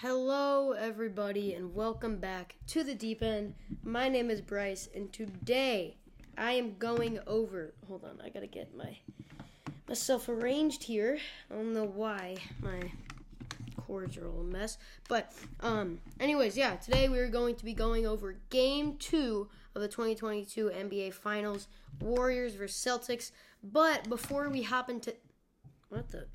Hello, everybody, and welcome back to the deep end. My name is Bryce, and today I am going over. Hold on, I gotta get my myself arranged here. I don't know why my cords are all a mess, but um, anyways, yeah. Today we are going to be going over Game Two of the 2022 NBA Finals, Warriors versus Celtics. But before we hop into what the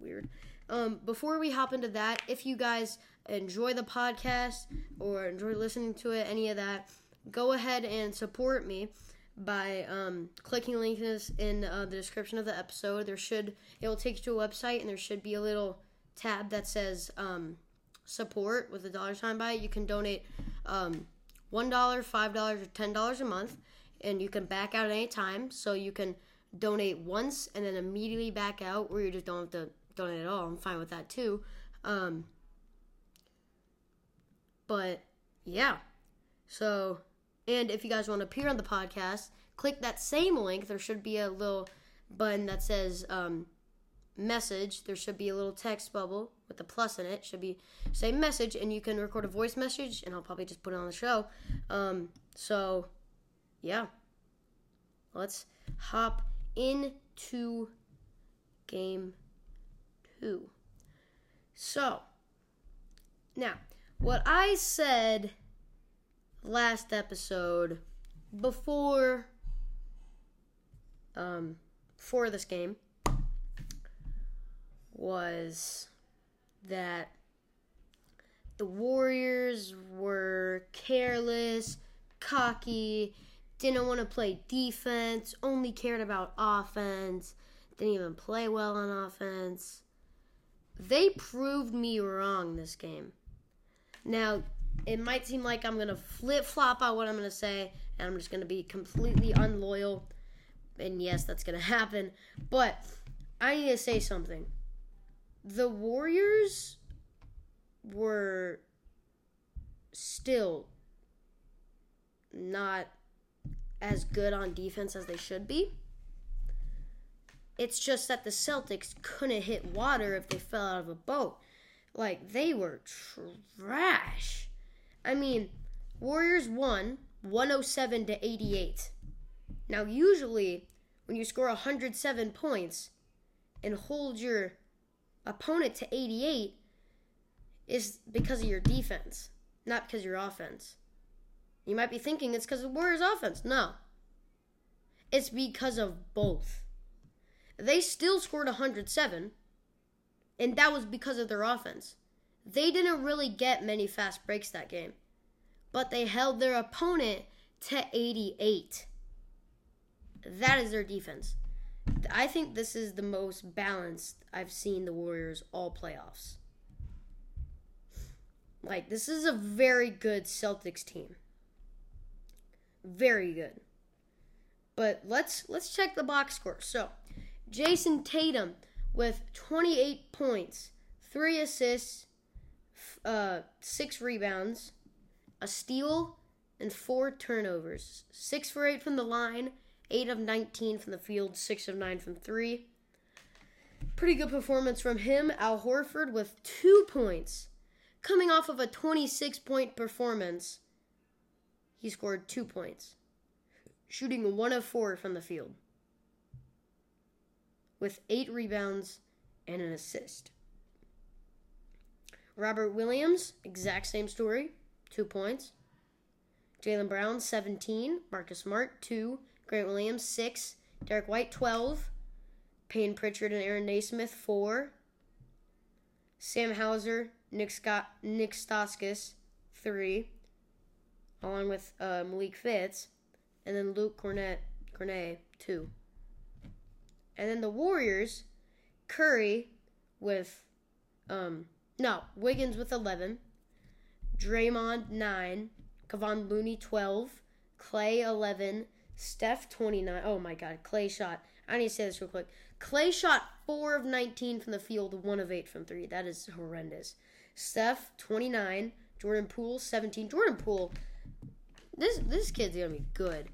weird. Um, before we hop into that, if you guys enjoy the podcast or enjoy listening to it, any of that, go ahead and support me by um, clicking links in uh, the description of the episode. There should it will take you to a website and there should be a little tab that says um, support with a dollar sign by it. You can donate um, one dollar, five dollars, or ten dollars a month, and you can back out at any time. So you can donate once and then immediately back out, or you just don't have to donate at all. I'm fine with that too. Um, but yeah, so and if you guys want to appear on the podcast, click that same link. There should be a little button that says um, message. There should be a little text bubble with a plus in it. Should be say message, and you can record a voice message, and I'll probably just put it on the show. Um, so yeah, let's hop into game two. So, now, what I said last episode before um for this game was that the Warriors were careless, cocky, didn't want to play defense, only cared about offense, didn't even play well on offense. They proved me wrong this game. Now, it might seem like I'm going to flip flop on what I'm going to say, and I'm just going to be completely unloyal. And yes, that's going to happen. But I need to say something. The Warriors were still not as good on defense as they should be. It's just that the Celtics couldn't hit water if they fell out of a boat. Like, they were trash. I mean, Warriors won 107 to 88. Now, usually, when you score 107 points and hold your opponent to 88, is because of your defense, not because of your offense. You might be thinking it's because of Warriors' offense. No. It's because of both. They still scored 107, and that was because of their offense. They didn't really get many fast breaks that game, but they held their opponent to 88. That is their defense. I think this is the most balanced I've seen the Warriors all playoffs. Like this is a very good Celtics team. Very good. But let's let's check the box score. So, Jayson Tatum with 28 points, 3 assists, uh, 6 rebounds, a steal, and 4 turnovers. 6 for 8 from the line, 8 of 19 from the field, 6 of 9 from 3. Pretty good performance from him. Al Horford with 2 points. Coming off of a 26 point performance, he scored 2 points, shooting 1 of 4 from the field with eight rebounds and an assist. Robert Williams, exact same story, two points. Jaylen Brown, 17. Marcus Smart, 2. Grant Williams, 6. Derrick White, 12. Payne Pritchard and Aaron Nesmith, 4. Sam Hauser, Nick, Scott, Nik Stauskas, 3. Along with uh, Malik Fitts. And then Luke Kornet, Cornet, 2. And then the Warriors, Curry with, um, no, Wiggins with 11, Draymond 9, Kevon Looney 12, Klay 11, Steph 29. Oh my God, Klay shot. I need to say this real quick. Klay shot 4 of 19 from the field, 1 of 8 from 3. That is horrendous. Steph 29, Jordan Poole 17. Jordan Poole, this this kid's gonna be good.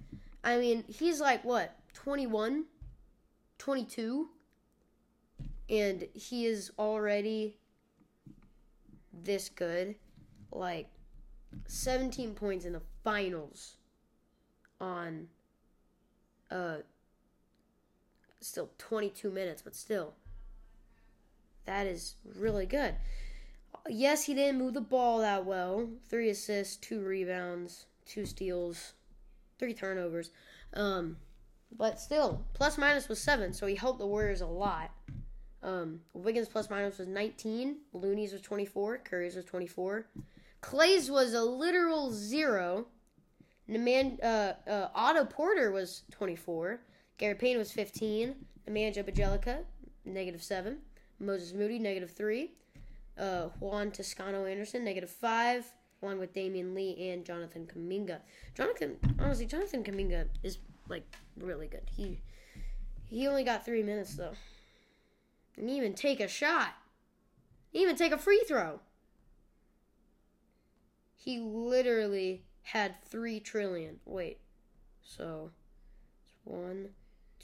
I mean, he's like what 21, 22. and he is already this good. Like 17 points in the finals on uh still 22 minutes, but still that is really good. Yes, he didn't move the ball that well. 3 assists, 2 rebounds, 2 steals, 3 turnovers. Um but still, plus minus was 7, so he helped the Warriors a lot. Um, Wiggins plus minus was 19. Looney's was 24. Curry's was 24. Klay's was a literal zero. Neman, uh, uh, Otto Porter was 24. Gary Payne was 15. Nemanja Bjelica, negative 7. Moses Moody, negative 3. Uh, Juan Toscano Anderson, negative 5. Along with Damion Lee and Jonathan Kuminga. Jonathan, honestly, Jonathan Kuminga is, like, really good. He, he only got three minutes, though and even take a shot, even take a free throw. He literally had three trillion. Wait, so it's one,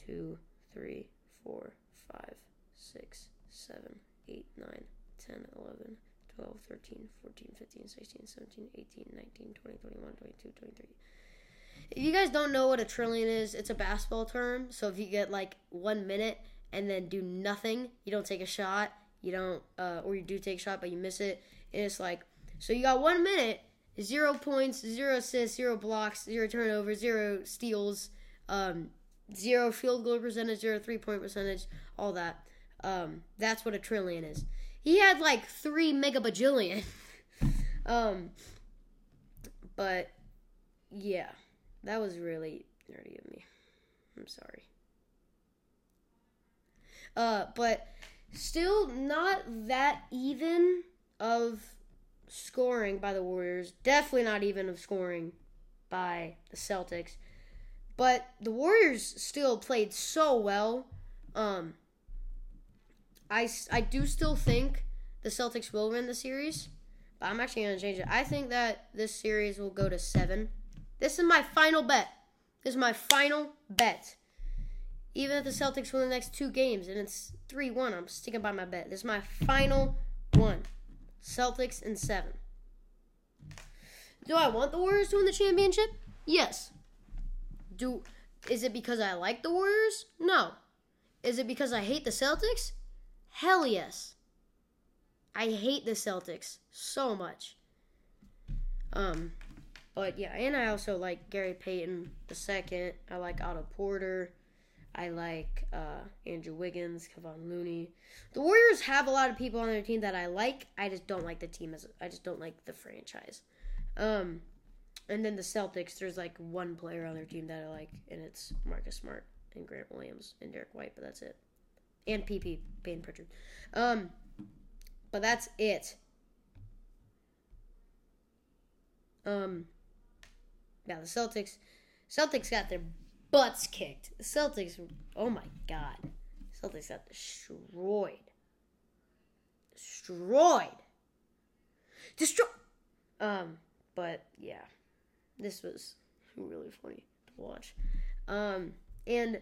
two, three, four, five, six, seven, eight, nine, 10, 11, 12, 13, 14, 15, 16, 17, 18, 19, 20, 21, 22, 23. If you guys don't know what a trillion is, it's a basketball term. So if you get like one minute, and then do nothing. You don't take a shot. You don't, uh, or you do take a shot, but you miss it. And it's like, so you got one minute, zero points, zero assists, zero blocks, zero turnovers, zero steals, um, zero field goal percentage, zero three point percentage, all that. Um, that's what a trillion is. He had like three mega bajillion. um, but yeah, that was really nerdy of me. I'm sorry. Uh, but still not that even of scoring by the Warriors. Definitely not even of scoring by the Celtics. But the Warriors still played so well. Um, I, I do still think the Celtics will win the series, but I'm actually going to change it. I think that this series will go to seven. This is my final bet. This is my final bet. Even if the Celtics win the next two games and it's 3 1, I'm sticking by my bet. This is my final one Celtics in seven. Do I want the Warriors to win the championship? Yes. Do is it because I like the Warriors? No. Is it because I hate the Celtics? Hell yes. I hate the Celtics so much. Um, but yeah, and I also like Gary Payton the second. I like Otto Porter. I like uh, Andrew Wiggins, Kevon Looney. The Warriors have a lot of people on their team that I like. I just don't like the team as I just don't like the franchise. Um, and then the Celtics, there's like one player on their team that I like, and it's Marcus Smart and Grant Williams and Derrick White, but that's it. And PP, Payne Pritchard. Um, but that's it. Um, yeah, the Celtics. Celtics got their butts kicked. The Celtics, oh my god. Celtics got destroyed. Destroyed. destroyed. Um, but yeah, this was really funny to watch. Um, and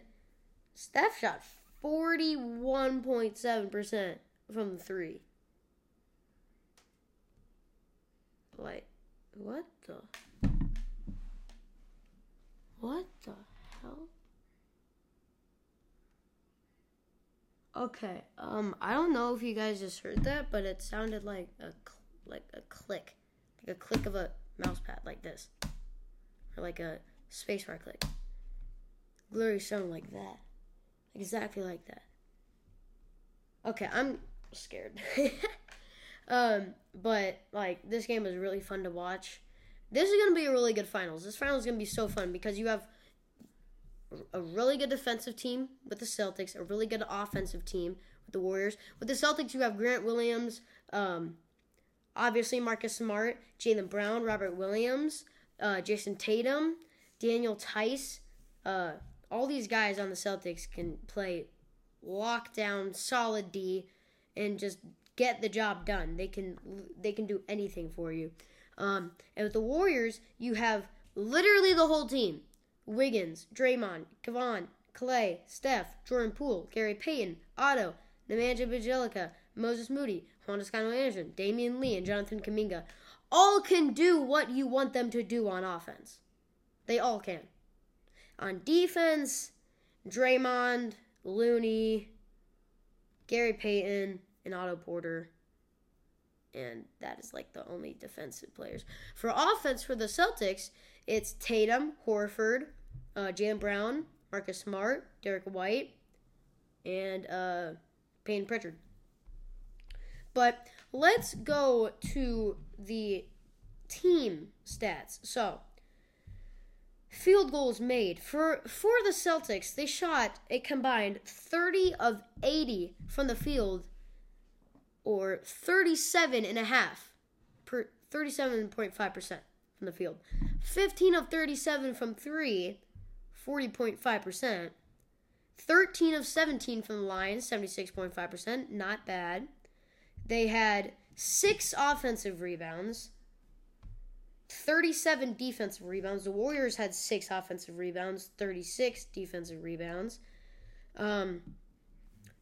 Steph shot 41.7% from the three. Like, what the? What the? hell? Okay, um, I don't know if you guys just heard that, but it sounded like a like a click, like a click of a mouse pad, like this, or like a spacebar click. Literally sounded like that, exactly like that. Okay, I'm scared. um, but like this game was really fun to watch. This is gonna be a really good finals. This finals is gonna be so fun because you have a really good defensive team with the Celtics, a really good offensive team with the Warriors. With the Celtics, you have Grant Williams, um, obviously Marcus Smart, Jaylen Brown, Robert Williams, uh, Jayson Tatum, Daniel Theis. Uh, all these guys on the Celtics can play lockdown, solid D, and just get the job done. They can they can do anything for you. Um, and with the Warriors, you have literally the whole team. Wiggins, Draymond, Kevon, Klay, Steph, Jordan Poole, Gary Payton, Otto, Nemanja Bjelica, Moses Moody, Juan Toscano Anderson, Damion Lee, and Jonathan Kuminga all can do what you want them to do on offense. They all can. On defense, Draymond, Looney, Gary Payton, and Otto Porter. And that is like the only defensive players. For offense for the Celtics, it's Tatum, Horford, uh, Jaylen Brown, Marcus Smart, Derrick White, and uh, Payton Pritchard. But let's go to the team stats. So, field goals made for for the Celtics, they shot a combined 30 of 80 from the field or 37 and a half per 37.5% from the field. 15 of 37 from 3, 40.5%. 13 of 17 from the Lions, 76.5%, not bad. They had 6 offensive rebounds, 37 defensive rebounds. The Warriors had 6 offensive rebounds, 36 defensive rebounds. Um,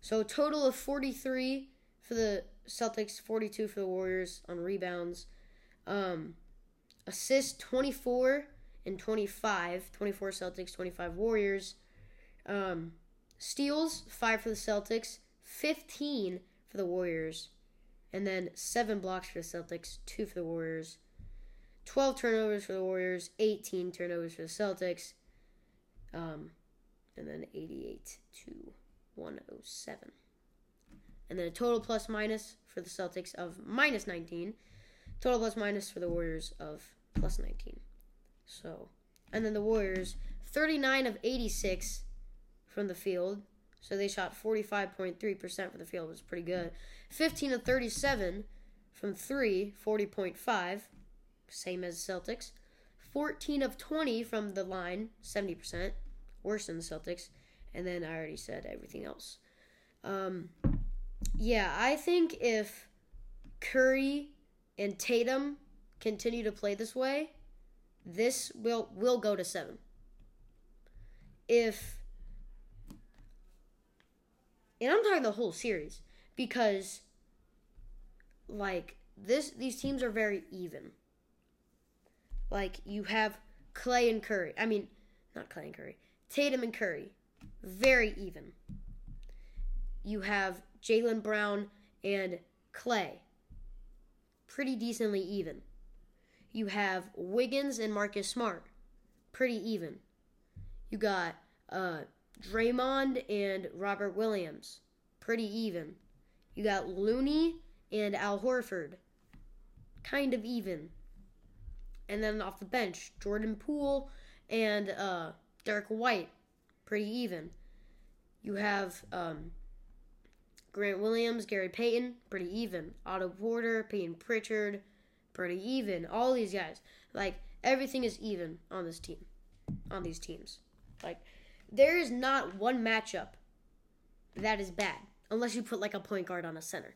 so total of 43 for the Celtics, 42 for the Warriors on rebounds. Um, assists 24 and 25. 24 Celtics, 25 Warriors. Um, steals 5 for the Celtics, 15 for the Warriors. And then 7 blocks for the Celtics, 2 for the Warriors. 12 turnovers for the Warriors, 18 turnovers for the Celtics. Um, and then 88 to 107. And then a total plus minus for the Celtics of minus 19. Total plus minus for the Warriors of plus 19. So, and then the Warriors, 39 of 86 from the field. So they shot 45.3% from the field, was pretty good. 15 of 37 from 3, 40.5, same as Celtics. 14 of 20 from the line, 70%, worse than the Celtics. And then I already said everything else. Um, yeah, I think if Curry and Tatum continue to play this way, this will will go to seven. If and I'm talking the whole series because like this these teams are very even. Like you have Klay and Curry. I mean, not Klay and Curry. Tatum and Curry. Very even. You have Jaylen Brown and Klay. Pretty decently even. You have Wiggins and Marcus Smart. Pretty even. You got uh, Draymond and Robert Williams. Pretty even. You got Looney and Al Horford. Kind of even. And then off the bench, Jordan Poole and uh, Derrick White. Pretty even. You have um, Grant Williams, Gary Payton, pretty even. Otto Porter, Payton Pritchard, pretty even. All these guys, like everything is even on this team, on these teams. Like there is not one matchup that is bad unless you put like a point guard on a center.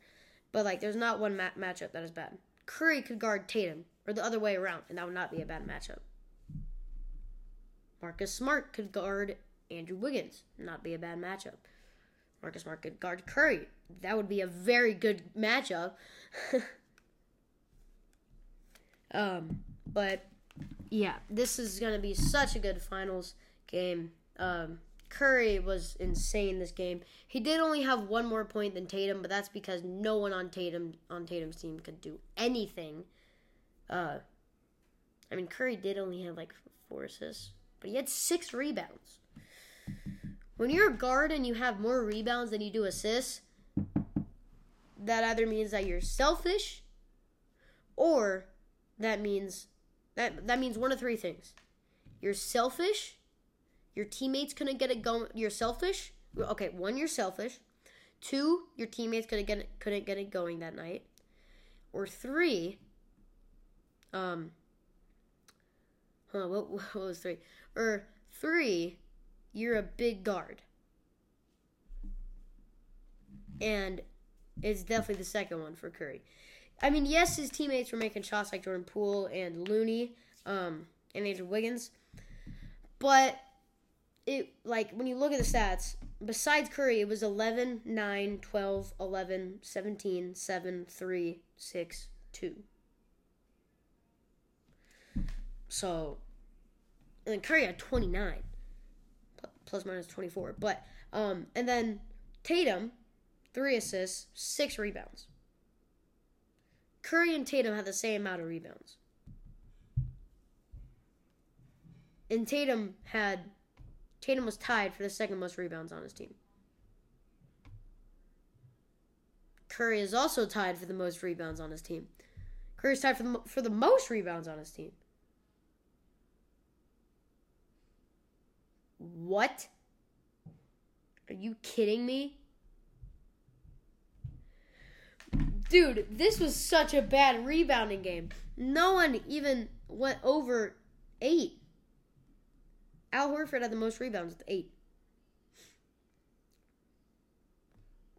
But like there's not one ma- matchup that is bad. Curry could guard Tatum or the other way around, and that would not be a bad matchup. Marcus Smart could guard Andrew Wiggins, not be a bad matchup. Marcus Smart could guard Curry. That would be a very good matchup. um, but yeah, this is gonna be such a good finals game. Um, Curry was insane this game. He did only have one more point than Tatum, but that's because no one on Tatum on Tatum's team could do anything. Uh, I mean, Curry did only have like four assists, but he had six rebounds. When you're a guard and you have more rebounds than you do assists, that either means that you're selfish or that means that that means one of three things. You're selfish, your teammates couldn't get it going, you're selfish. Okay, one you're selfish. Two, your teammates couldn't get it, couldn't get it going that night. Or three, um huh, what, what was three? Or three, you're a big guard. And it's definitely the second one for Curry. I mean, yes, his teammates were making shots like Jordan Poole and Looney um, and Andrew Wiggins, but it like when you look at the stats, besides Curry, it was 11, 9, 12, 11, 17, 7, 3, 6, 2. So, and Curry had 29, plus minus 24. But, um, and then Tatum, three assists, six rebounds. Curry and Tatum had the same amount of rebounds. And Tatum had Tatum was tied for the second most rebounds on his team. Curry is also tied for the most rebounds on his team. Curry's tied for the, for the most rebounds on his team. What? Are you kidding me? Dude, this was such a bad rebounding game. No one even went over eight. Al Horford had the most rebounds with eight.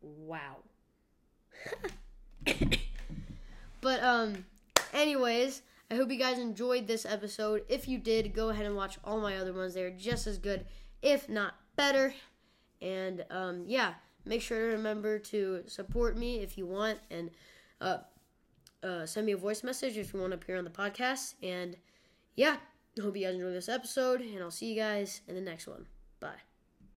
Wow. but um anyways, I hope you guys enjoyed this episode. If you did, go ahead and watch all my other ones. They're just as good, if not better. And um yeah, make sure to remember to support me if you want and uh, uh send me a voice message if you want to appear on the podcast and yeah, Hope you guys enjoyed this episode, and I'll see you guys in the next one. Bye.